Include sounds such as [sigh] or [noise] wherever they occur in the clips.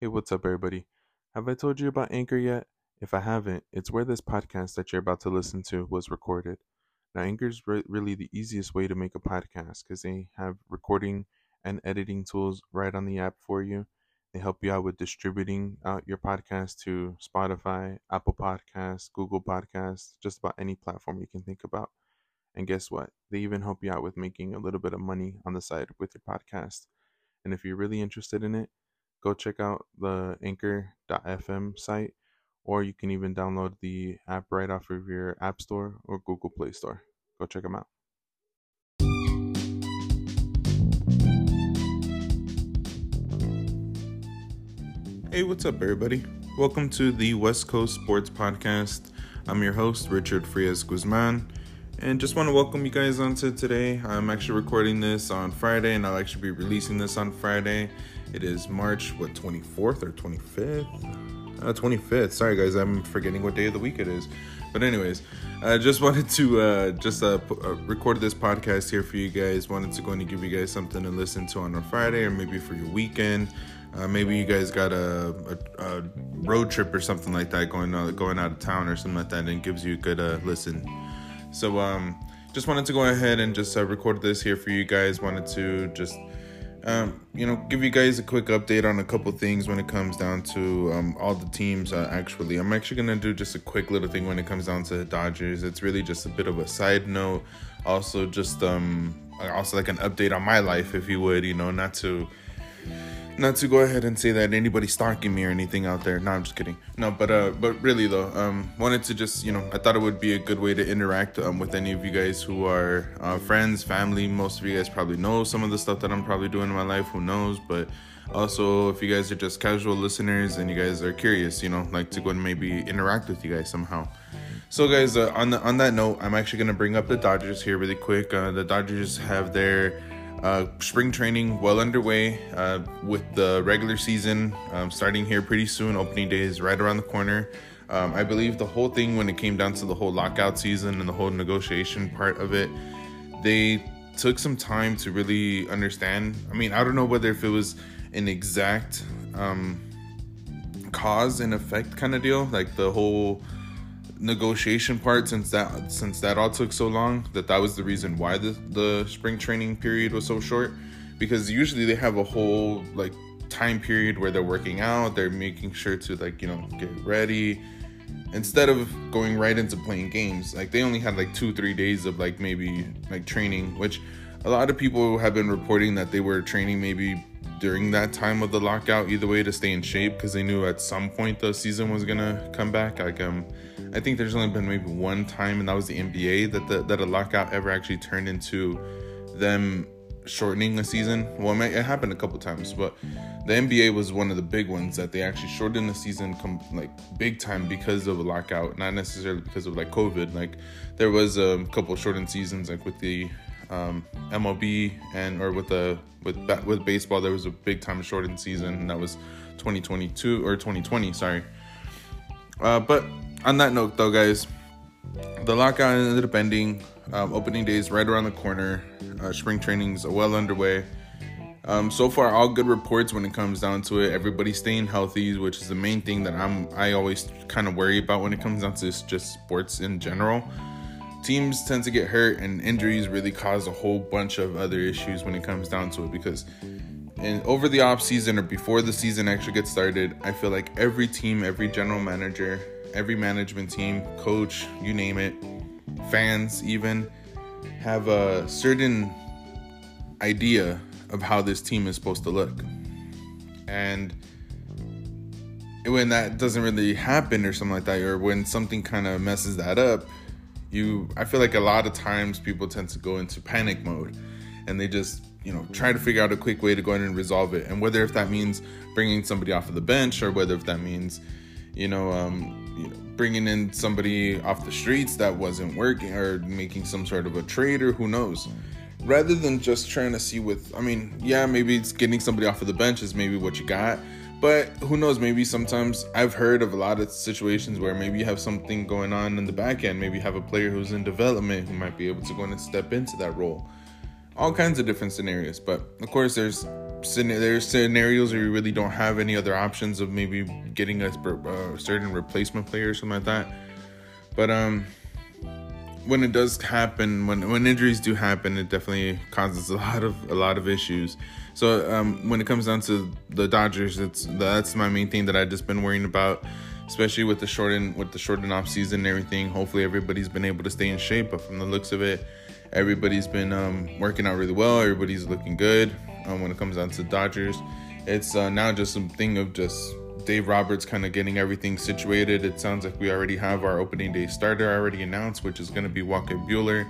Hey, what's up, everybody? Have I told you about Anchor yet? If I haven't, it's where this podcast that you're about to listen to was recorded. Now, Anchor is re- really the easiest way to make a podcast because they have recording and editing tools right on the app for you. They help you out with distributing out your podcast to Spotify, Apple Podcasts, Google Podcasts, just about any platform you can think about. And guess what? They even help you out with making a little bit of money on the side with your podcast. And if you're really interested in it, go check out the anchor.fm site, or you can even download the app right off of your App Store or Google Play Store. Go check them out. Hey, what's up, everybody? Welcome to the West Coast Sports Podcast. I'm your host, Richard Frias Guzman, and just want to welcome you guys onto today. I'm actually recording this on Friday, and I'll actually be releasing this on Friday. It is March, what, 24th or 25th? Uh, 25th. Sorry, guys, I'm forgetting what day of the week it is. But anyways, I just [laughs] wanted to uh, just uh, p- uh, record this podcast here for you guys. Wanted to go and give you guys something to listen to on a Friday or maybe for your weekend. Uh, maybe you guys got a, a, a, road trip or something like that going out, going out of town or something like that, and it gives you a good uh, listen. So um, just wanted to go ahead and just uh, record this here for you guys. Wanted to just um, you know give you guys a quick update on a couple things when it comes down to um, all the teams. Uh, actually, I'm actually gonna do just a quick little thing when it comes down to the Dodgers. It's really just a bit of a side note. Also, just um, also like an update on my life, if you would. You know, not to not to go ahead and say that anybody's stalking me or anything out there. No, I'm just kidding. No, but uh, but really though, um, wanted to just you know, I thought it would be a good way to interact um, with any of you guys who are uh, friends, family. Most of you guys probably know some of the stuff that I'm probably doing in my life. Who knows? But also, if you guys are just casual listeners and you guys are curious, you know, like to go and maybe interact with you guys somehow. So, guys, uh, on the on that note, I'm actually gonna bring up the Dodgers here really quick. Uh, the Dodgers have their uh, spring training well underway uh, with the regular season um, starting here pretty soon. Opening day is right around the corner. Um, I believe the whole thing, when it came down to the whole lockout season and the whole negotiation part of it, they took some time to really understand. I mean, I don't know whether if it was an exact um, cause and effect kind of deal, like the whole negotiation part since that since that all took so long that that was the reason why the the spring training period was so short? Because usually they have a whole like time period where they're working out they're making sure to like you know get ready. Instead of going right into playing games like they only had like two three days of like maybe like training which a lot of people have been reporting that they were training maybe during that time of the lockout either way to stay in shape because they knew at some point the season was gonna come back. Like um I think there's only been maybe one time, and that was the NBA that the, that a lockout ever actually turned into them shortening the season. Well, it happened a couple times, but the NBA was one of the big ones that they actually shortened the season com- like big time because of a lockout, not necessarily because of like COVID. Like there was a couple shortened seasons, like with the um, MLB and or with the with with baseball, there was a big time shortened season, and that was 2022 or 2020. Sorry, uh, but on that note, though, guys, the lockout ended up ending. Um, opening day is right around the corner. Uh, spring training's well underway. Um, so far, all good reports when it comes down to it. Everybody's staying healthy, which is the main thing that I'm I always kind of worry about when it comes down to just sports in general. Teams tend to get hurt, and injuries really cause a whole bunch of other issues when it comes down to it. Because and over the off season or before the season actually gets started, I feel like every team, every general manager, every management team, coach, you name it, fans even have a certain idea of how this team is supposed to look. And when that doesn't really happen or something like that, or when something kind of messes that up, you I feel like a lot of times people tend to go into panic mode and they just you know try to figure out a quick way to go in and resolve it and whether if that means bringing somebody off of the bench or whether if that means you know um, you know, bringing in somebody off the streets that wasn't working or making some sort of a trade or who knows. Rather than just trying to see with, I mean, yeah, maybe it's getting somebody off of the bench is maybe what you got, but who knows? Maybe sometimes I've heard of a lot of situations where maybe you have something going on in the back end. Maybe you have a player who's in development who might be able to go in and step into that role. All kinds of different scenarios. But of course, there's there's scenarios where you really don't have any other options of maybe getting a, a certain replacement player or something like that. But um, when it does happen, when when injuries do happen, it definitely causes a lot of a lot of issues. So um, when it comes down to the Dodgers, it's that's my main thing that I've just been worrying about, especially with the shortened with the shortened off season and everything. Hopefully everybody's been able to stay in shape, but from the looks of it, everybody's been um, working out really well. Everybody's looking good um, when it comes down to Dodgers. It's uh, now just a thing of just Dave Roberts kind of getting everything situated. It sounds like we already have our opening day starter already announced, which is going to be Walker Buehler.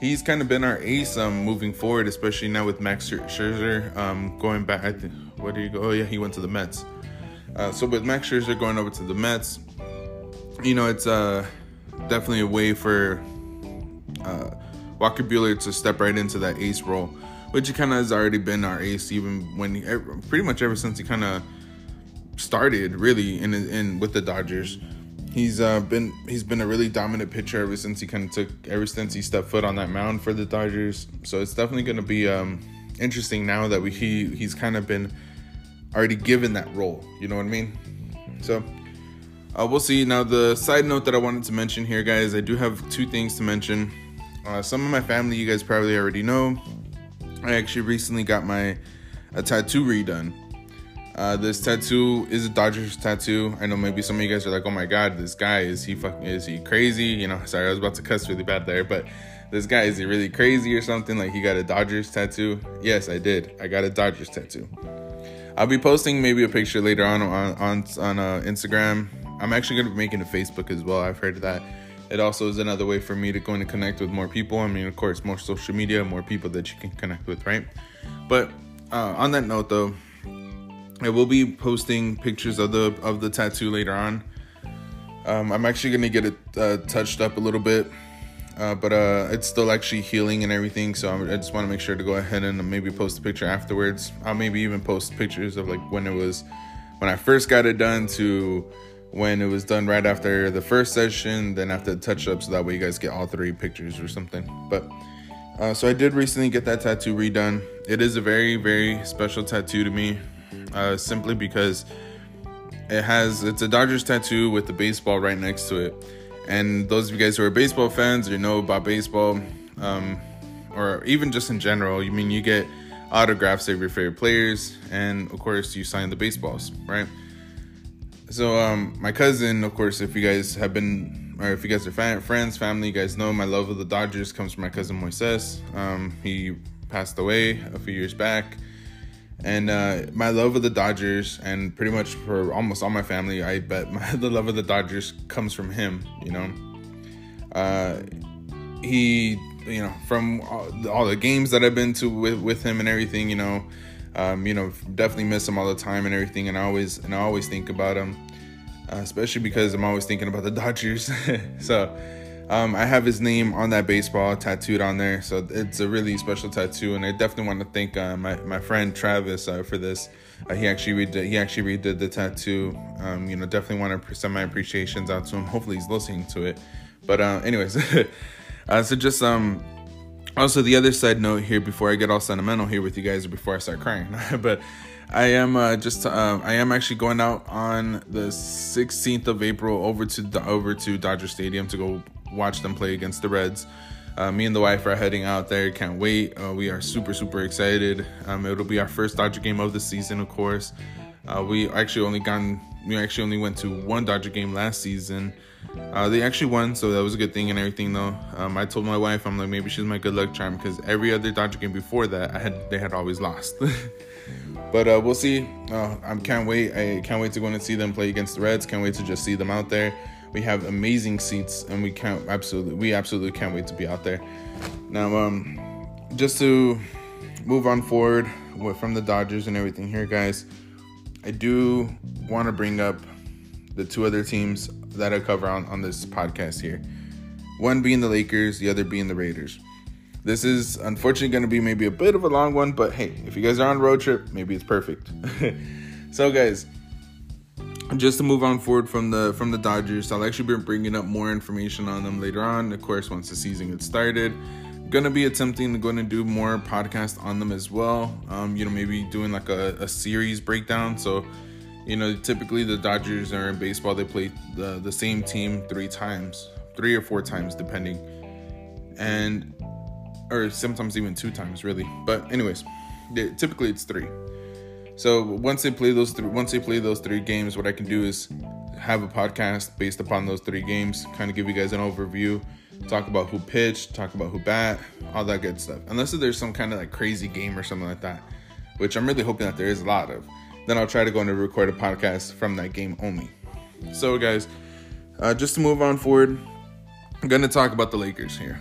He's kind of been our ace um, moving forward, especially now with Max Scherzer um, going back. I think, where did he go? Oh, yeah, he went to the Mets. Uh, so with Max Scherzer going over to the Mets, you know, it's uh, definitely a way for uh, Walker Buehler to step right into that ace role, which he kind of has already been our ace, even when he, pretty much ever since he kind of started really in in with the Dodgers. He's uh, been he's been a really dominant pitcher ever since he kind of took ever since he stepped foot on that mound for the Dodgers. So it's definitely going to be um, interesting now that we he he's kind of been already given that role. You know what I mean? So uh, we'll see. Now the side note that I wanted to mention here, guys, I do have two things to mention. Uh, some of my family, you guys probably already know. I actually recently got my a tattoo redone. Uh, this tattoo is a Dodgers tattoo. I know maybe some of you guys are like, "Oh my God, this guy is he fucking is he crazy?" You know, sorry, I was about to cuss really bad there, but this guy is he really crazy or something? Like he got a Dodgers tattoo? Yes, I did. I got a Dodgers tattoo. I'll be posting maybe a picture later on on on, on uh, Instagram. I'm actually gonna be making a Facebook as well. I've heard that. It also is another way for me to go and connect with more people. I mean, of course, more social media, more people that you can connect with, right? But uh, on that note, though I will be posting pictures of the of the tattoo later on. Um, I'm actually gonna get it uh, touched up a little bit, uh, but uh, it's still actually healing and everything. So I just want to make sure to go ahead and maybe post a picture afterwards. I'll maybe even post pictures of like when it was when I first got it done to when it was done right after the first session, then after the touch up, so that way you guys get all three pictures or something. But uh, so I did recently get that tattoo redone. It is a very very special tattoo to me uh, simply because it has it's a Dodgers tattoo with the baseball right next to it. And those of you guys who are baseball fans or know about baseball, um, or even just in general, you mean you get autographs of your favorite players, and of course you sign the baseballs, right? So um, my cousin, of course, if you guys have been or if you guys are fan, friends, family, you guys know my love of the Dodgers comes from my cousin Moises. Um, he passed away a few years back and uh, my love of the Dodgers, and pretty much for almost all my family, I bet [laughs] my, the love of the Dodgers comes from him. You know, uh, he, you know, from all, all, the games that I've been to with, with him and everything, you know, um, you know, definitely miss him all the time and everything, and I always and I always think about him, uh, especially because I'm always thinking about the [laughs] Dodgers. [laughs] so um, I have his name on that baseball tattooed on there, so it's a really special tattoo, and I definitely want to thank uh, my my friend Travis uh, for this. Uh, he actually redid he actually redid the tattoo. Um, you know, definitely want to send my appreciations out to him. Hopefully, he's listening to it. But uh, anyways, [laughs] uh, so just um. Also, the other side note here before I get all sentimental here with you guys, or before I start crying, [laughs] but I am uh, just uh, I am actually going out on the 16th of April over to the over to Dodger Stadium to go watch them play against the Reds. Uh, me and the wife are heading out there. Can't wait. Uh, we are super, super excited. Um, it'll be our first Dodger game of the season, of course. Uh, we actually only gone. We actually only went to one Dodger game last season. Uh, they actually won, so that was a good thing and everything. Though um, I told my wife, I'm like, maybe she's my good luck charm because every other Dodger game before that, I had they had always lost. [laughs] but uh, we'll see. Uh, I can't wait. I can't wait to go and see them play against the Reds. Can't wait to just see them out there. We have amazing seats, and we can't absolutely we absolutely can't wait to be out there. Now, um, just to move on forward from the Dodgers and everything here, guys, I do want to bring up the two other teams that I cover on, on this podcast here. One being the Lakers, the other being the Raiders. This is unfortunately going to be maybe a bit of a long one, but hey, if you guys are on a road trip, maybe it's perfect. [laughs] so, guys, just to move on forward from the from the Dodgers, I'll actually be bringing up more information on them later on. Of course, once the season gets started, gonna be attempting to go and do more podcasts on them as well. Um, you know, maybe doing like a, a series breakdown. So, you know, typically the Dodgers are in baseball, they play the, the same team three times, three or four times, depending. And, or sometimes even two times, really. But, anyways, they, typically it's three. So once they play those three, once they play those three games, what I can do is have a podcast based upon those three games, kind of give you guys an overview, talk about who pitched, talk about who bat, all that good stuff. Unless there's some kind of like crazy game or something like that, which I'm really hoping that there is a lot of. Then I'll try to go and record a podcast from that game only. So guys, uh, just to move on forward, I'm gonna talk about the Lakers here.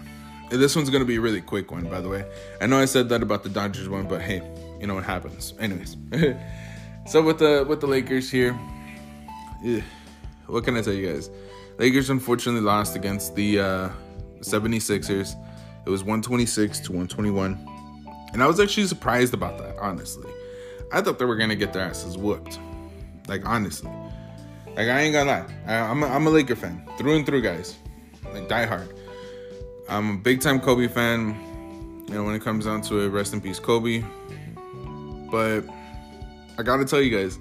This one's gonna be a really quick one, by the way. I know I said that about the Dodgers one, but hey, you know what happens. Anyways, [laughs] so with the with the Lakers here, yeah, what can I tell you guys? Lakers unfortunately lost against the uh, 76ers. It was 126 to 121, and I was actually surprised about that. Honestly, I thought they were gonna get their asses whooped. Like honestly, like I ain't gonna lie, I, I'm a, I'm a Laker fan through and through, guys. Like die hard. I'm a big time Kobe fan. You know, when it comes down to it, rest in peace, Kobe. But I gotta tell you guys,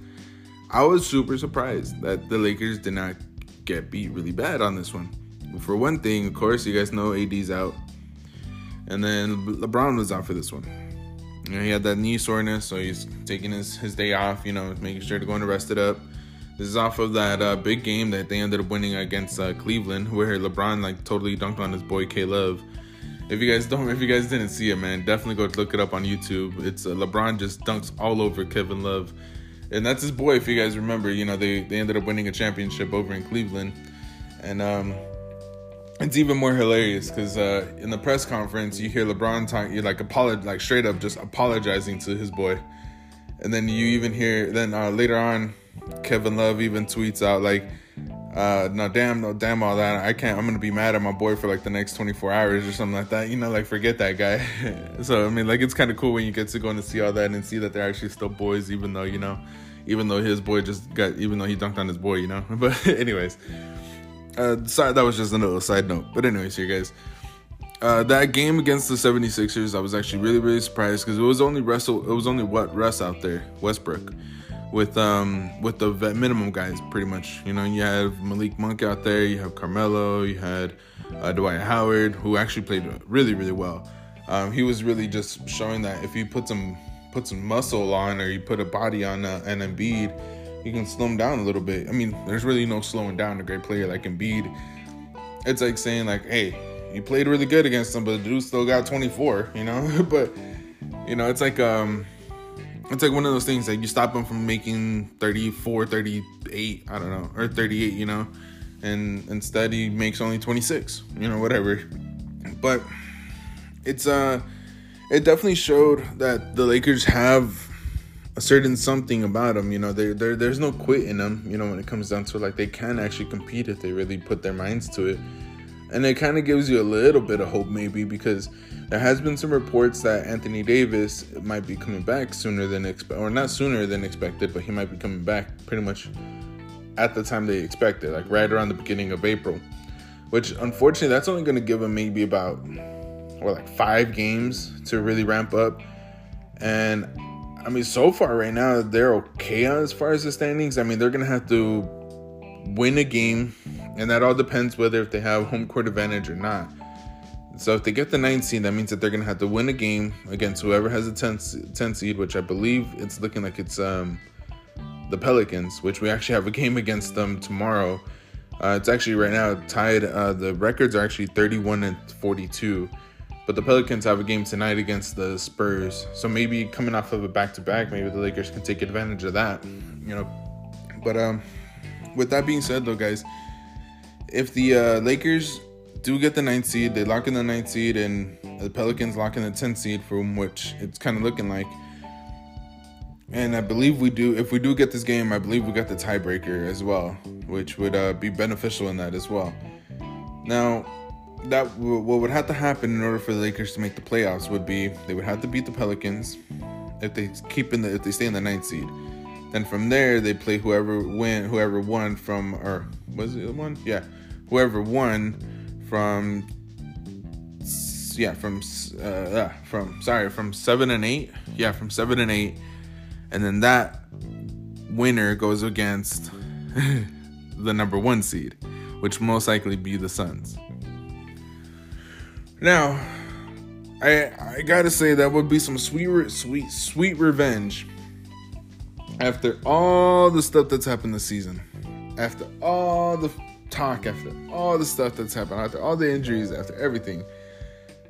I was super surprised that the Lakers did not get beat really bad on this one. For one thing, of course, you guys know AD's out. And then LeBron was out for this one. You know, he had that knee soreness, so he's taking his, his day off, you know, making sure to go and rest it up. This is off of that uh, big game that they ended up winning against uh, Cleveland, where LeBron like totally dunked on his boy K Love. If you guys don't, if you guys didn't see it, man, definitely go look it up on YouTube. It's uh, LeBron just dunks all over Kevin Love, and that's his boy. If you guys remember, you know they they ended up winning a championship over in Cleveland, and um, it's even more hilarious because uh, in the press conference you hear LeBron talk, you're like apologize, like straight up just apologizing to his boy, and then you even hear then uh, later on, Kevin Love even tweets out like uh, no, damn, no, damn, all that. I can't. I'm gonna be mad at my boy for like the next 24 hours or something like that. You know, like forget that guy. [laughs] so I mean, like it's kind of cool when you get to go and see all that and see that they're actually still boys, even though you know, even though his boy just got, even though he dunked on his boy, you know. [laughs] But anyways, uh, that was just a little side note. But anyways, here guys. Uh, that game against the 76ers, I was actually really, really surprised because it was only Russell, it was only what Russ out there, Westbrook with um with the vet minimum guys pretty much. You know, you have Malik Monk out there, you have Carmelo, you had uh, Dwight Howard, who actually played really really well. Um, he was really just showing that if you put some put some muscle on or you put a body on uh, an Embiid, you can slow him down a little bit. I mean, there's really no slowing down a great player like Embiid. It's like saying like, hey, you played really good against him, but the dude still got 24. You know, [laughs] but you know, it's like um it's like one of those things that you stop him from making 34 38 i don't know or 38 you know and instead he makes only 26 you know whatever but it's uh it definitely showed that the lakers have a certain something about them you know there there's no quit in them you know when it comes down to like they can actually compete if they really put their minds to it and it kind of gives you a little bit of hope maybe because there has been some reports that Anthony Davis might be coming back sooner than expected, or not sooner than expected, but he might be coming back pretty much at the time they expected, like right around the beginning of April. Which unfortunately, that's only going to give him maybe about or like five games to really ramp up. And I mean, so far right now they're okay as far as the standings. I mean, they're to have to win a game, and that all depends whether if they have home court advantage or not. So if they get the ninth seed, that means that they're gonna have to win a game against whoever has a 10th, 10 seed, which I believe it's looking like it's um, the Pelicans, which we actually have a game against them tomorrow. Uh, it's actually right now tied. Uh, the records are actually 31 and 42, but the Pelicans have a game tonight against the Spurs. So maybe coming off of a back-to-back, maybe the Lakers can take advantage of that. You know, but um, with that being said, though, guys, if the uh, Lakers do get the ninth seed. They lock in the ninth seed, and the Pelicans lock in the tenth seed, from which it's kind of looking like. And I believe we do. If we do get this game, I believe we got the tiebreaker as well, which would uh, be beneficial in that as well. Now, that what would have to happen in order for the Lakers to make the playoffs would be they would have to beat the Pelicans if they keep in the if they stay in the ninth seed. Then from there they play whoever win whoever won from or was it the one? Yeah, whoever won from yeah from uh, from sorry from seven and eight yeah from seven and eight, and then that winner goes against [laughs] the number one seed, which most likely be the Suns. Now, I I gotta say that would be some sweet sweet sweet revenge after all the stuff that's happened this season, after all the talk, after all the stuff that's happened, after all the injuries, after everything.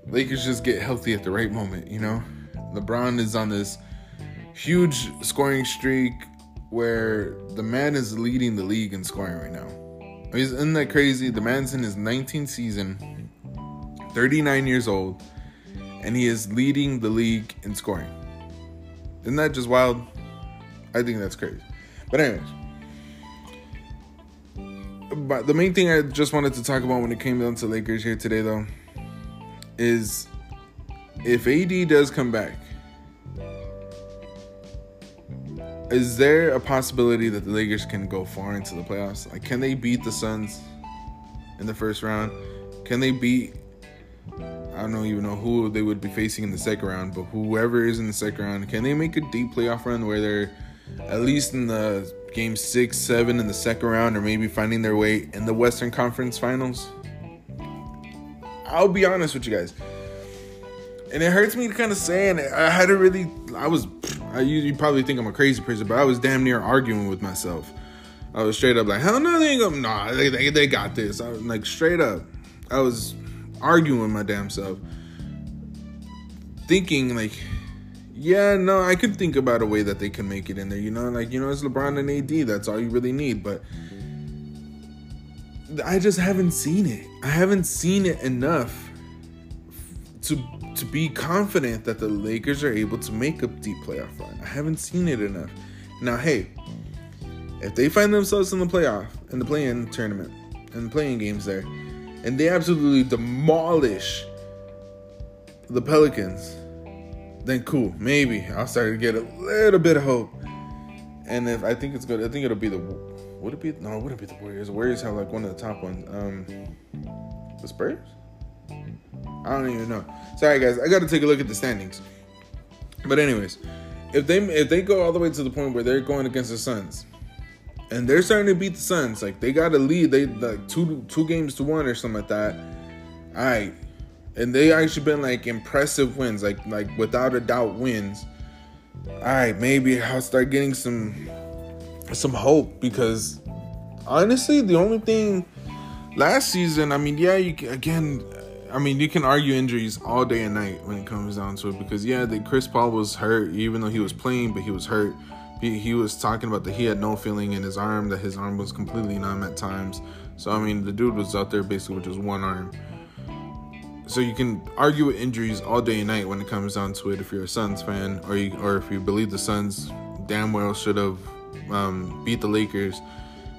Lakers just get healthy at the right moment, you know? LeBron is on this huge scoring streak where the man is leading the league in scoring right now. Isn't that crazy? The man's in his 19th season, 39 years old, and he is leading the league in scoring. Isn't that just wild? I think that's crazy. But anyways, but the main thing I just wanted to talk about when it came down to Lakers here today, though, is if AD does come back, is there a possibility that the Lakers can go far into the playoffs? Like, can they beat the Suns in the first round? Can they beat? I don't even know who they would be facing in the second round, but whoever is in the second round, can they make a deep playoff run where they're at least in the game six, seven in the second round, or maybe finding their way in the Western Conference Finals. I'll be honest with you guys, and it hurts me to kind of say, and I had to really, I was, I you probably think I'm a crazy person, but I was damn near arguing with myself. I was straight up like, hell no, they ain't gonna, nah, they, they, they got this. I was like, straight up, I was arguing my damn self, thinking like, yeah, no, I could think about a way that they can make it in there. You know, like you know, it's LeBron and AD. That's all you really need. But I just haven't seen it. I haven't seen it enough to to be confident that the Lakers are able to make a deep playoff run. I haven't seen it enough. Now, hey, if they find themselves in the playoff in the play-in tournament and playing games there, and they absolutely demolish the Pelicans then cool. Maybe I'll start to get a little bit of hope. And if I think it's good, I think it'll be the. Would it be? No, it wouldn't be the Warriors. The Warriors have like one of the top ones. Um, the Spurs. I don't even know. Sorry guys, I got to take a look at the standings. But anyways, if they if they go all the way to the point where they're going against the Suns, and they're starting to beat the Suns, like they got a lead, they like two two games to one or something like that. All right, and they actually been like impressive wins, like like without a doubt wins. All right, maybe I'll start getting some some hope because honestly, the only thing last season, I mean, yeah, you again, I mean, you can argue injuries all day and night when it comes down to it because yeah, the Chris Paul was hurt even though he was playing, but he was hurt. He, he was talking about that he had no feeling in his arm, that his arm was completely numb at times. So I mean, the dude was out there basically with just one arm. So you can argue with injuries all day and night when it comes down to it. If you're a Suns fan, or you, or if you believe the Suns damn well should have um, beat the Lakers.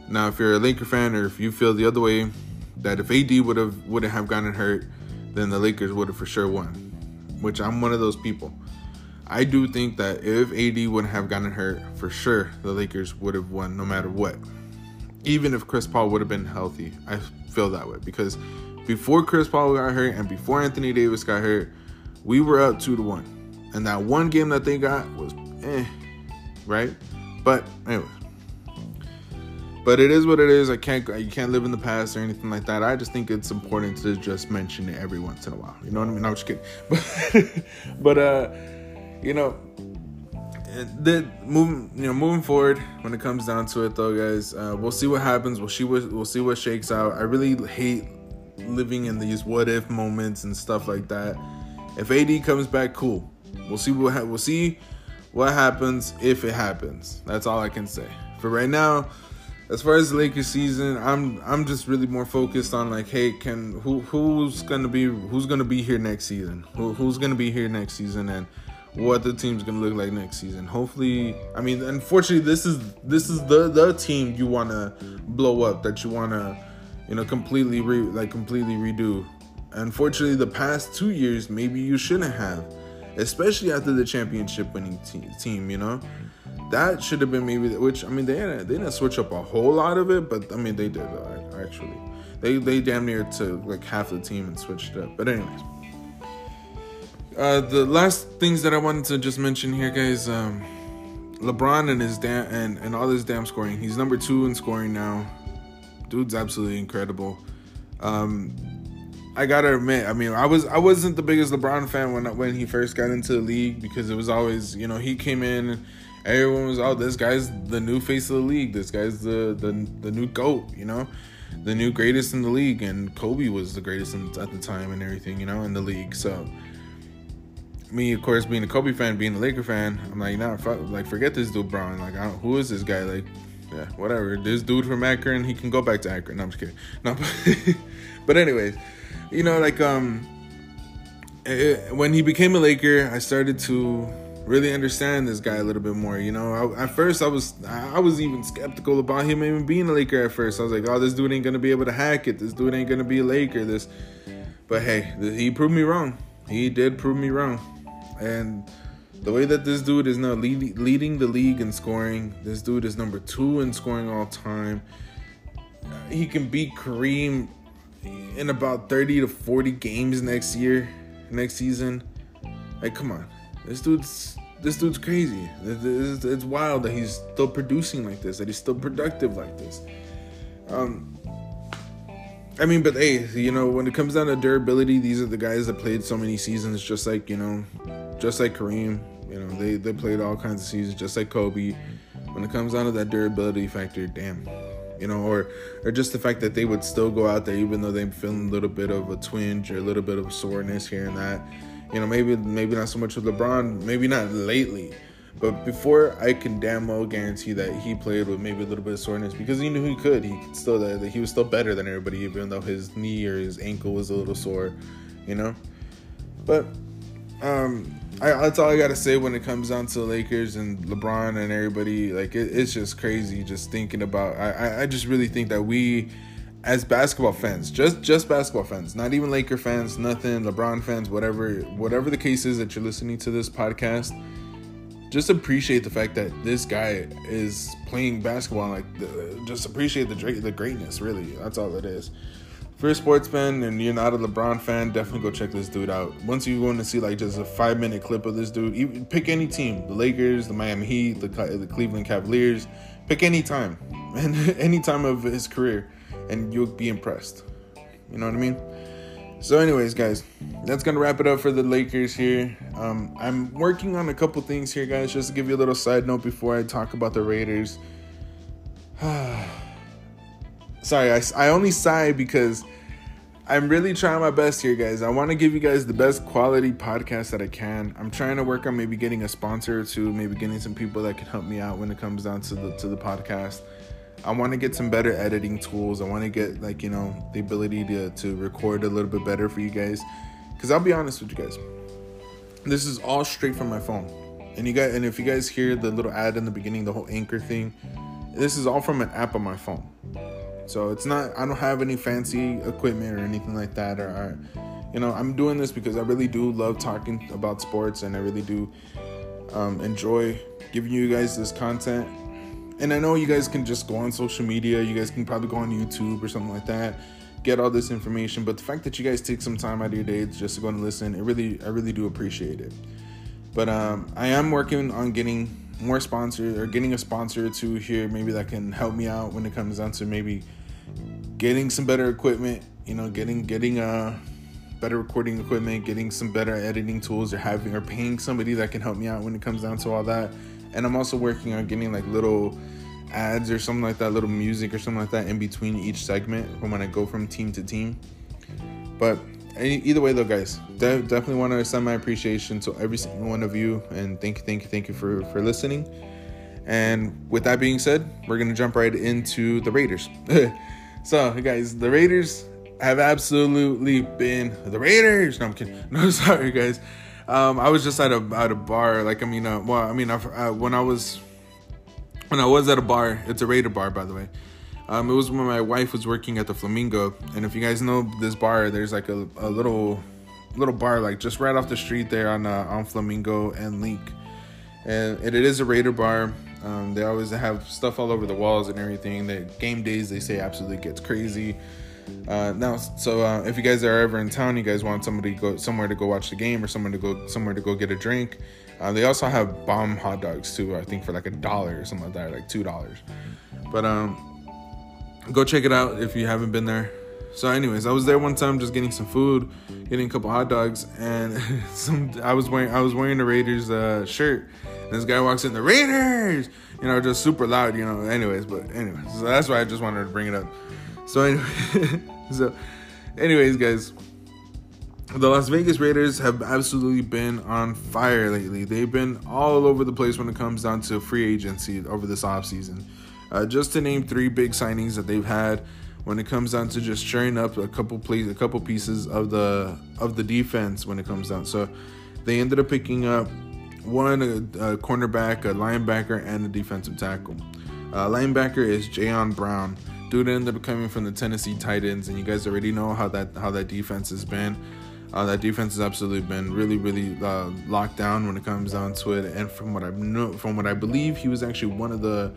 Now, if you're a Laker fan, or if you feel the other way, that if AD would have wouldn't have gotten hurt, then the Lakers would have for sure won. Which I'm one of those people. I do think that if AD wouldn't have gotten hurt, for sure the Lakers would have won no matter what. Even if Chris Paul would have been healthy, I feel that way because before Chris Paul got hurt and before Anthony Davis got hurt, we were up two to one, and that one game that they got was eh, right? But anyway, but it is what it is. I can't you can't live in the past or anything like that. I just think it's important to just mention it every once in a while. You know what I mean? I'm just kidding, [laughs] but but uh, you know. The moving, you know, moving forward when it comes down to it, though, guys, uh, we'll see what happens. We'll see what we'll see what shakes out. I really hate living in these what if moments and stuff like that. If AD comes back, cool. We'll see what ha- we'll see what happens if it happens. That's all I can say. For right now, as far as the Lakers season, I'm I'm just really more focused on like, hey, can who who's gonna be who's gonna be here next season? Who who's gonna be here next season and what the team's gonna look like next season. Hopefully, I mean, unfortunately, this is this is the the team you wanna blow up that you wanna you know, completely re- like completely redo. Unfortunately, the past two years, maybe you shouldn't have, especially after the championship winning te- team. You know, that should have been maybe. Which I mean, they didn't, they didn't switch up a whole lot of it, but I mean, they did actually. They they damn near to like half the team and switched it up. But anyways, Uh, the last things that I wanted to just mention here, guys. Um, LeBron and his damn and, and all his damn scoring. He's number two in scoring now. Dude's absolutely incredible. Um, I gotta admit, I mean, I was I wasn't the biggest LeBron fan when when he first got into the league because it was always you know he came in, everyone was oh this guy's the new face of the league, this guy's the the the new goat, you know, the new greatest in the league, and Kobe was the greatest in, at the time and everything, you know, in the league. So me, of course, being a Kobe fan, being a Laker fan, I'm like, nah, fuck, like forget this dude, Brown. Like, who is this guy? Like, yeah, whatever. This dude from Akron, he can go back to Akron. No, I'm just kidding. No, but, [laughs] but anyways, you know, like um, it, eh, when he became a Laker, I started to really understand this guy a little bit more. You know, I, at first I was I was even skeptical about him even being a Laker. At first, I was like, oh, this dude ain't gonna be able to hack it. This dude ain't gonna be a Laker. This, but hey, he proved me wrong. He did prove me wrong. And the way that this dude is now lead, leading the league in scoring, this dude is number two in scoring all time. He can beat Kareem in about 30 to 40 games next year, next season. Like, come on. This dude's this dude's crazy. It's, wild that he's still producing like this, that he's still productive like this. Um, I mean, but hey, you know, when it comes down to durability, these are the guys that played so many seasons, just like you know, just like Kareem. You know, they they played all kinds of seasons, just like Kobe. When it comes down to that durability factor, damn, you know, or or just the fact that they would still go out there even though they're feeling a little bit of a twinge or a little bit of soreness here and that. You know, maybe maybe not so much with LeBron, maybe not lately. But before, I can damn well guarantee that he played with maybe a little bit of soreness because he knew he could. He could still that he was still better than everybody, even though his knee or his ankle was a little sore, you know. But um, I, that's all I gotta say when it comes down to Lakers and LeBron and everybody. Like it, it's just crazy just thinking about. I I just really think that we, as basketball fans, just just basketball fans, not even Laker fans, nothing, LeBron fans, whatever whatever the case is that you're listening to this podcast just appreciate the fact that this guy is playing basketball. Like, the, just appreciate the the greatness. Really, that's all it is. If you're a sports fan and you're not a LeBron fan, definitely go check this dude out. Once you want to see like just a five minute clip of this dude, pick any team: the Lakers, the Miami Heat, the the Cleveland Cavaliers. Pick any time [laughs] and any time of his career, and you'll be impressed. You know what I mean? So, anyways, guys, that's gonna wrap it up for the Lakers here. Um, I'm working on a couple things here, guys, just to give you a little side note before I talk about the Raiders. [sighs] Sorry, I, I only sigh because I'm really trying my best here, guys. I want to give you guys the best quality podcast that I can. I'm trying to work on maybe getting a sponsor or two, maybe getting some people that can help me out when it comes down to the to the podcast. I want to get some better editing tools. I want to get like you know the ability to to record a little bit better for you guys. Cause I'll be honest with you guys, this is all straight from my phone. And you guys, and if you guys hear the little ad in the beginning, the whole anchor thing, this is all from an app on my phone. So it's not. I don't have any fancy equipment or anything like that. Or, or you know, I'm doing this because I really do love talking about sports, and I really do um, enjoy giving you guys this content and I know you guys can just go on social media, you guys can probably go on YouTube or something like that, get all this information. But the fact that you guys take some time out of your day just to go and listen, it really, I really do appreciate it. But um, I am working on getting more sponsors or getting a sponsor or two here, maybe that can help me out when it comes down to maybe getting some better equipment. You know, getting getting uh better recording equipment, getting some better editing tools, or having or paying somebody that can help me out when it comes down to all that and I'm also working on getting like little ads or something like that, little music or something like that in between each segment when I go from team to team. But either way, though, guys, de- definitely want to send my appreciation to every single one of you, and thank you, thank you, thank you for for listening. And with that being said, we're gonna jump right into the Raiders. [laughs] so, guys, the Raiders have absolutely been the Raiders. No, I'm kidding. [laughs] No, sorry, guys. Um, I was just at a at a bar. Like I mean, uh, well, I mean, uh, when I was when I was at a bar, it's a Raider bar, by the way. Um, it was when my wife was working at the Flamingo, and if you guys know this bar, there's like a, a little little bar like just right off the street there on uh, on Flamingo and Link, and it is a Raider bar. Um, they always have stuff all over the walls and everything. The game days they say absolutely gets crazy. Uh, now, so uh, if you guys are ever in town, you guys want somebody to go somewhere to go watch the game or someone to go somewhere to go get a drink. Uh, they also have bomb hot dogs too. I think for like a dollar or something like that, like two dollars. But um, go check it out if you haven't been there. So, anyways, I was there one time just getting some food, getting a couple hot dogs, and [laughs] some I was wearing I was wearing the Raiders uh, shirt. And this guy walks in, the Raiders, you know, just super loud, you know. Anyways, but anyways, so that's why I just wanted to bring it up. So anyway, [laughs] so anyways, guys, the Las Vegas Raiders have absolutely been on fire lately. They've been all over the place when it comes down to free agency over this offseason. Uh, just to name three big signings that they've had when it comes down to just sharing up a couple plays, a couple pieces of the of the defense when it comes down. So they ended up picking up one a, a cornerback, a linebacker, and a defensive tackle. Uh, linebacker is Jayon Brown. Dude ended up coming from the Tennessee Titans, and you guys already know how that how that defense has been. Uh, that defense has absolutely been really, really uh, locked down when it comes down to it. And from what I know, from what I believe, he was actually one of the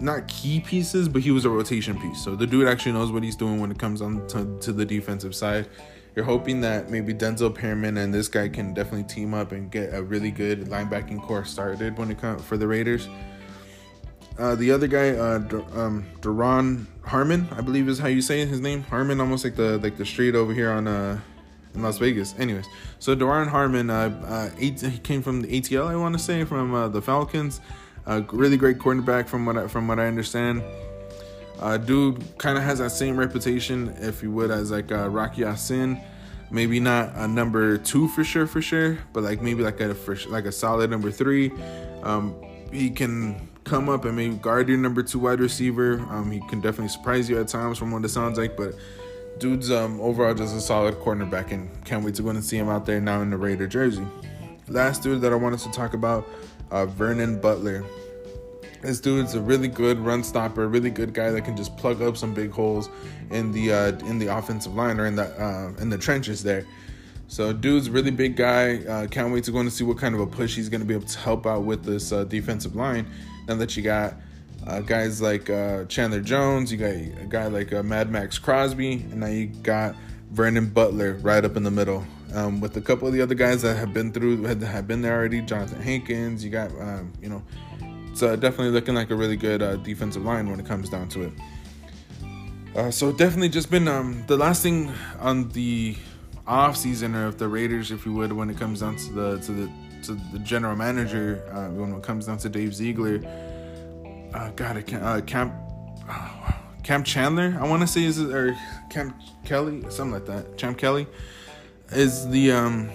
not key pieces, but he was a rotation piece. So the dude actually knows what he's doing when it comes on to, to the defensive side. You're hoping that maybe Denzel Perryman and this guy can definitely team up and get a really good linebacking core started when it comes for the Raiders. Uh, the other guy, uh, um, Duron Harmon, I believe is how you say his name. Harmon, almost like the like the street over here on uh in Las Vegas. Anyways, so Duron Harmon, uh, uh, he came from the ATL, I want to say, from uh, the Falcons. A really great cornerback from what I, from what I understand. Uh, dude kind of has that same reputation, if you would, as like uh, Rock Ya-Sin. Maybe not a number two for sure, for sure, but like maybe like a for, like a solid number three. Um, he can come up and maybe guard your number two wide receiver. Um, he can definitely surprise you at times, from what it sounds like. But dude's um, overall just a solid cornerback, and can't wait to go and see him out there now in the Raider jersey. Last dude that I wanted to talk about uh, Vernon Butler. This dude's a really good run stopper, really good guy that can just plug up some big holes in the uh, in the offensive line or in the uh, in the trenches there. So, dude's really big guy. Uh, can't wait to go and see what kind of a push he's going to be able to help out with this uh, defensive line. Now that you got uh, guys like uh, Chandler Jones, you got a guy like Mad Maxx Crosby, and now you got Vernon Butler right up in the middle um, with a couple of the other guys that have been through have, have been there already. Johnathan Hankins, you got um, you know, it's uh, definitely looking like a really good uh, defensive line when it comes down to it. Uh, so definitely just been um, the last thing on the off season of the Raiders, if you would, when it comes down to the to the to the general manager, uh, when it comes down to Dave Ziegler. Uh, God, I can't. Uh, Camp. Oh, Camp Chandler, I want to say is it, or Camp Kelly, something like that. Champ Kelly is the um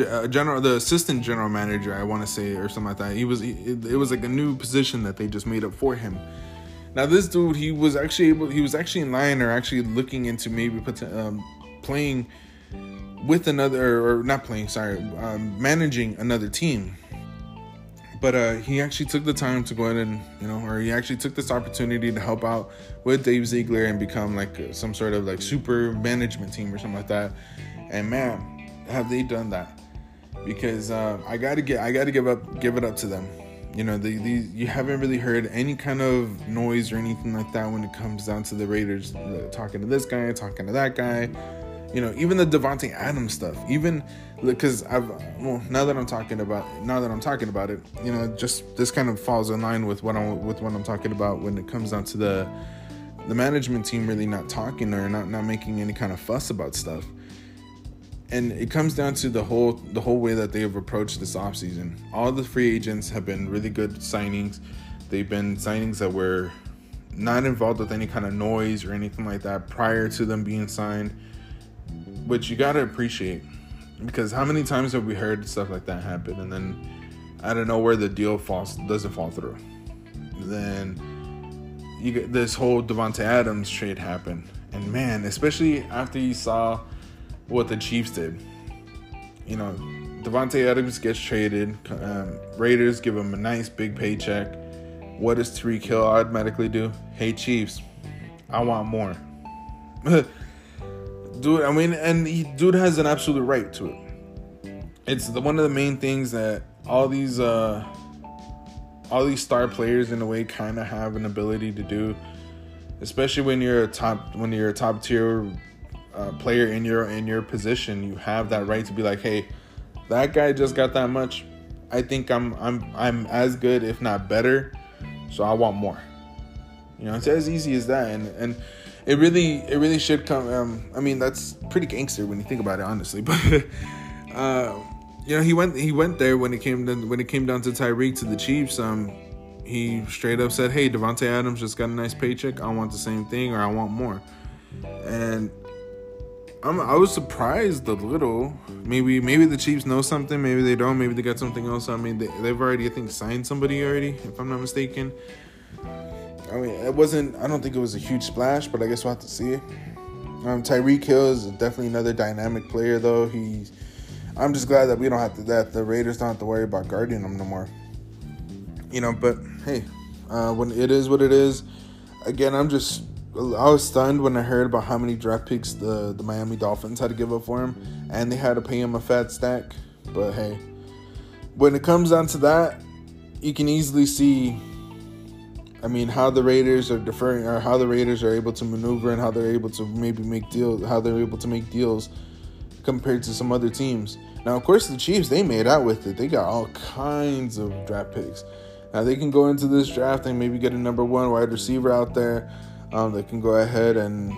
uh, general the assistant general manager i want to say or something like that. He was it, it, was like a new position that they just made up for him. Now this dude he was actually able he was actually in line or actually looking into maybe um, playing with another or not playing sorry um, managing another team but uh, he actually took the time to go in and you know or he actually took this opportunity to help out with dave ziegler and become like some sort of like super management team or something like that. And man have they done that. Because uh, i gotta get i gotta give up give it up to them. You know the, the you haven't really heard any kind of noise or anything like that when it comes down to the raiders talking to this guy talking to that guy. You know even the davante adams stuff even because I've well now that I'm talking about now that I'm talking about it, you know, just this kind of falls in line with what I'm with what I'm talking about when it comes down to the the management team really not talking or not not making any kind of fuss about stuff. And it comes down to the whole the whole way that they have approached this offseason. All the free agents have been really good signings. They've been signings that were not involved with any kind of noise or anything like that prior to them being signed, which you got to appreciate because how many times have we heard stuff like that happen and then I don't know where the deal falls doesn't fall through. Then you get this whole Davante Adams trade happen. And man, especially after you saw what the Chiefs did. You know, Davante Adams gets traded. Um, Raiders give him a nice big paycheck. What does Tyreek Hill automatically do? Hey Chiefs, I want more. [laughs] dude. I mean, and he, dude has an absolute right to it. It's the one of the main things that all these uh all these star players in a way kind of have an ability to do especially when you're a top when you're a top tier uh, player in your in your position. You have that right to be like, hey, that guy just got that much. I think I'm I'm I'm as good, if not better. So I want more. You know, it's as easy as that, and and it really it really should come. Um, I mean, that's pretty gangster when you think about it, honestly. [laughs] But uh, you know, he went he went there when it came to, when it came down to Tyreek to the Chiefs. Um, he straight up said, "Hey, Davante Adams just got a nice paycheck. I want the same thing, or I want more." And I'm, I was surprised a little. Maybe maybe the Chiefs know something. Maybe they don't. Maybe they got something else. I mean, they, they've already I think signed somebody already, if I'm not mistaken. I mean, it wasn't. I don't think it was a huge splash, but I guess we'll have to see. Um, Tyreek Hill is definitely another dynamic player, though. He's. I'm just glad that we don't have to that the Raiders don't have to worry about guarding him no more. You know, but hey, uh, when it is what it is. Again, I'm just. I was stunned when I heard about how many draft picks the the Miami Dolphins had to give up for him, and they had to pay him a fat stack. But hey, when it comes down to that, you can easily see I mean, how the Raiders are deferring, or how the Raiders are able to maneuver, and how they're able to maybe make deals, how they're able to make deals compared to some other teams. Now, of course, the Chiefs they made out with it. They got all kinds of draft picks. Now they can go into this draft and maybe get a number one wide receiver out there. Um, they can go ahead and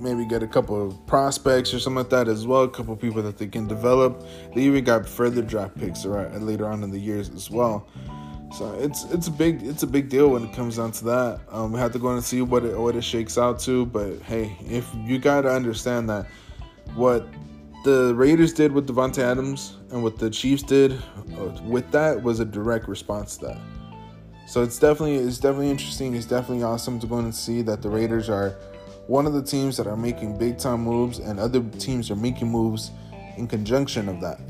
maybe get a couple of prospects or something like that as well. A couple of people that they can develop. They even got further draft picks later on in the years as well. So it's it's a big it's a big deal when it comes down to that. Um, we have to go and see what it what it shakes out to. But hey, if you got to understand that what the Raiders did with Davante Adams and what the Chiefs did uh, with that was a direct response to that. So it's definitely it's definitely interesting. It's definitely awesome to go and see that the Raiders are one of the teams that are making big time moves, and other teams are making moves in conjunction of that.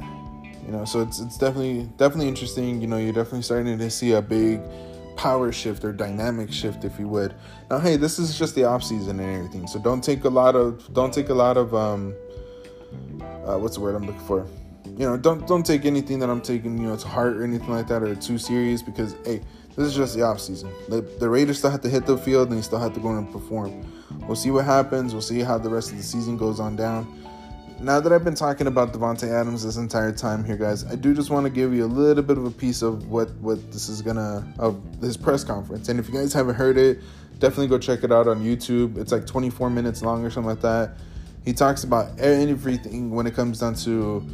You know, so it's it's definitely definitely interesting. You know, you're definitely starting to see a big power shift or dynamic shift, if you would. Now, hey, this is just the off season and everything, so don't take a lot of don't take a lot of um, uh, what's the word I'm looking for? You know, don't don't take anything that I'm taking you know to heart or anything like that or too serious because hey, this is just the off season. The, the Raiders still have to hit the field and they still have to go and perform. We'll see what happens. We'll see how the rest of the season goes on down now that I've been talking about Davante Adams this entire time here, guys, I do just want to give you a little bit of a piece of what what this is gonna of his press conference. And if you guys haven't heard it, definitely go check it out on YouTube. It's like 24 minutes long or something like that. He talks about everything when it comes down to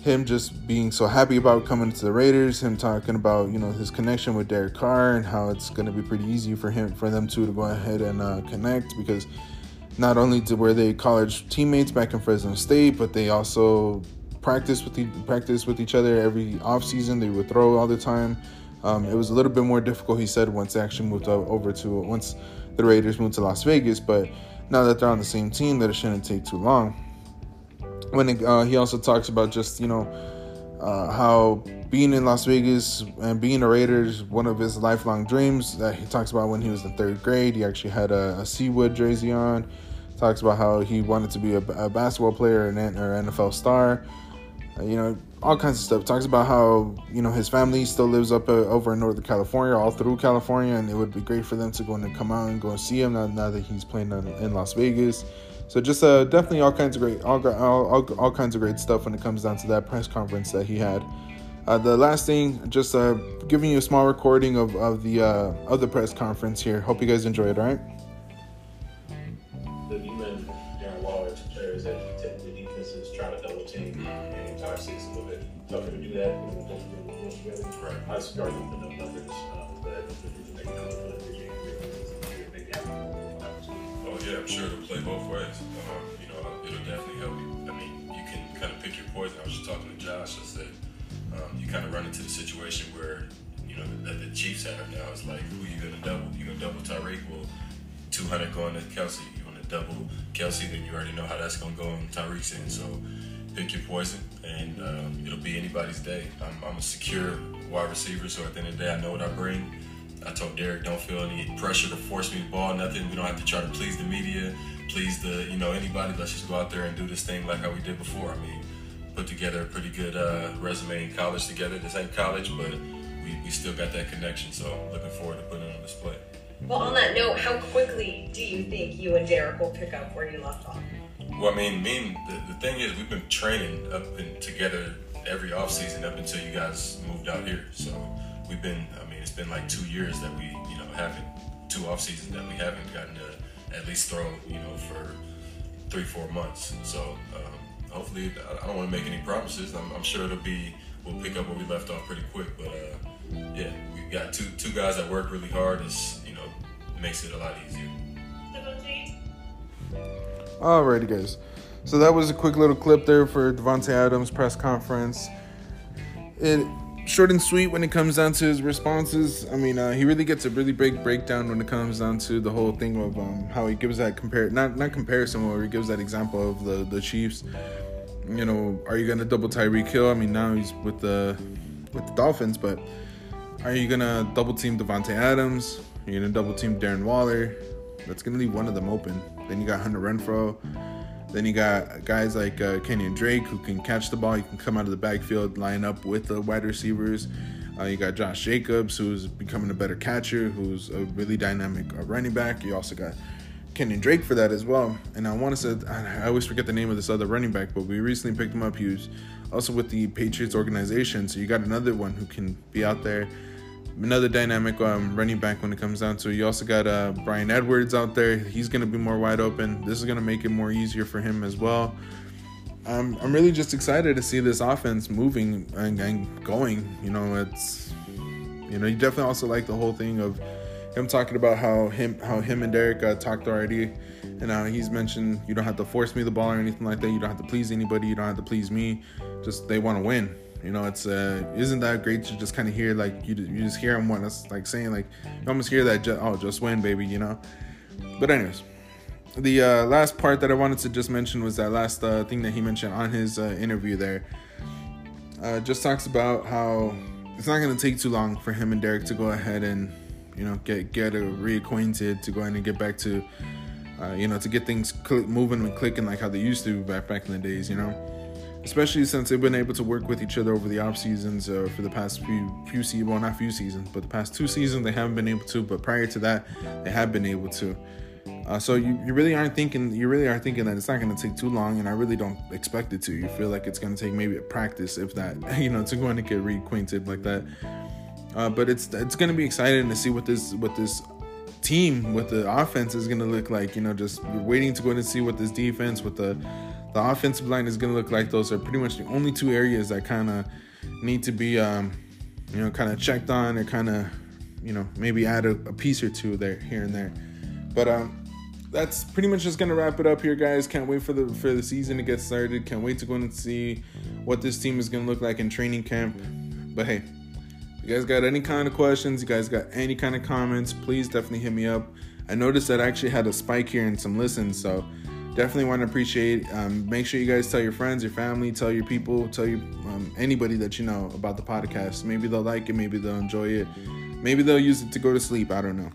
him just being so happy about coming to the Raiders, him talking about you know his connection with Derek Carr and how it's gonna be pretty easy for him for them two to go ahead and uh, connect because not only were they college teammates back in Fresno State, but they also practiced with the, practice with each other every off season. They would throw all the time. Um, it was a little bit more difficult, he said, once they actually moved over to once the Raiders moved to Las Vegas. But now that they're on the same team, that it shouldn't take too long. When it, uh, he also talks about just you know uh, how being in Las Vegas and being a Raider is one of his lifelong dreams. That he talks about when he was in third grade, he actually had a, a Seawood jersey on talks about how he wanted to be a, a basketball player and or NFL star. Uh, you know, all kinds of stuff. Talks about how you know his family still lives up uh, over in Northern California, all through California, and it would be great for them to go and come out and go and see him now, now that he's playing in, in Las Vegas. So just uh, definitely all kinds of great, all, all, all, all, kinds of great stuff when it comes down to that press conference that he had. Uh, the last thing, just uh, giving you a small recording of, of the uh, of the press conference here. Hope you guys enjoy it. All right. I with the numbers, uh, but Oh yeah, I'm sure it'll play both ways. Um, you know, it'll definitely help you. I mean, you can kind of pick your poison. I was just talking to Josh. I said um, you kind of run into the situation where you know that the Chiefs have now. It's like who are you gonna double? You gonna double Tyreek? Well, 200 going to Kelce. You want to double Kelce? Then you already know how that's gonna go on Tyreek's end. So pick your poison, and um, it'll be anybody's day. I'm, I'm, a secure wide receiver, so at the end of the day, I know what I bring. I told Derek, don't feel any pressure to force me the ball, nothing. We don't have to try to please the media, please the you know anybody. Let's just go out there and do this thing like how we did before. I mean, put together a pretty good uh, resume in college together. This ain't college, but we, we still got that connection. So looking forward to putting it on display. Well, on that note, how quickly do you think you and Derek will pick up where you left off? Well, I mean, me and the, the thing is, we've been training up in, together every off season up until you guys moved out here. So we've been, I mean, it's been like two years that we, you know, haven't two off seasons that we haven't gotten to at least throw, you know, for three, four months. So um, hopefully, I, I don't want to make any promises. I'm, I'm, sure it'll be we'll pick up where we left off pretty quick. But uh, yeah, we got two two guys that work really hard. It's you know makes it a lot easier. Alrighty, guys. So that was a quick little clip there for Davante Adams press conference. It short and sweet when it comes down to his responses. I mean, uh, he really gets a really big breakdown when it comes down to the whole thing of um, how he gives that compare not not comparison, where he gives that example of the the Chiefs. You know, are you gonna double Tyreek Hill? I mean, now he's with the with the Dolphins, but are you gonna double team Davante Adams? Are you gonna double team Darren Waller? That's gonna leave one of them open. Then you got Hunter Renfrow. Then you got guys like uh, Kenyan Drake who can catch the ball. You can come out of the backfield, line up with the wide receivers. Uh, you got Josh Jacobs, who's becoming a better catcher, who's a really dynamic uh, running back. You also got Kenyan Drake for that as well. And I want to say, I always forget the name of this other running back, but we recently picked him up. He was also with the Patriots organization. So you got another one who can be out there another dynamic um, running back when it comes down to it. You also got uh, Bryan Edwards out there. He's going to be more wide open. This is going to make it more easier for him as well. Um, I'm really just excited to see this offense moving and, and, going. You know, it's you know you definitely also like the whole thing of him talking about how him how him and Derek uh, talked already, and uh, he's mentioned you don't have to force me the ball or anything like that. You don't have to please anybody. You don't have to please me. Just they want to win you know, it's uh, isn't that great to just kind of hear like you you just hear him want us like saying like you almost hear that just, oh just win baby, you know. But anyways, the uh, last part that I wanted to just mention was that last uh, thing that he mentioned on his uh, interview there. Uh, just talks about how it's not going to take too long for him and Derek to go ahead and you know get get a, reacquainted to go ahead and get back to uh, you know to get things cl- moving and clicking like how they used to back back in the days, you know especially since they've been able to work with each other over the off seasons uh, for the past few few seasons. Well, not few seasons, but the past two seasons they haven't been able to. But prior to that, they have been able to. Uh, so you, you really aren't thinking you really are thinking that it's not going to take too long, and I really don't expect it to. You feel like it's going to take maybe a practice, if that, [laughs] you know, to go and get reacquainted like that. Uh, but it's it's going to be exciting to see what this what this team with the offense is going to look like. You know, just waiting to go and see what this defense with the the offensive line is going to look like those are pretty much the only two areas that kind of need to be, um, you know, kind of checked on or kind of, you know, maybe add a, a, piece or two there, here and there. But um, that's pretty much just gonna wrap it up here, guys. Can't wait for the for the season to get started. Can't wait to go and see what this team is gonna look like in training camp. But hey, you guys got any kind of questions, you guys got any kind of comments, please definitely hit me up. I noticed that I actually had a spike here and some listens, so definitely want to appreciate. Um, make sure you guys tell your friends, your family, tell your people, tell you um, anybody that you know about the podcast. Maybe they'll like it, maybe they'll enjoy it, maybe they'll use it to go to sleep. I don't know.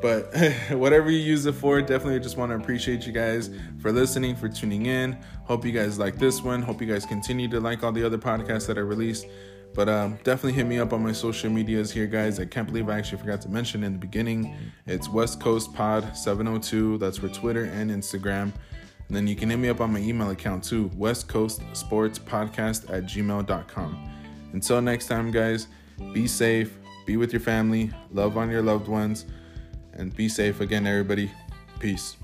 But [laughs] whatever you use it for, definitely just want to appreciate you guys for listening, for tuning in. Hope you guys like this one. Hope you guys continue to like all the other podcasts that I released. But um, definitely hit me up on my social medias here, guys. I can't believe I actually forgot to mention in the beginning. It's West Coast Pod 702. That's for Twitter and Instagram. And then you can hit me up on my email account too, WestCoastSportsPodcast at gmail.com. Until next time, guys, be safe, be with your family, love on your loved ones, and be safe again, everybody. Peace.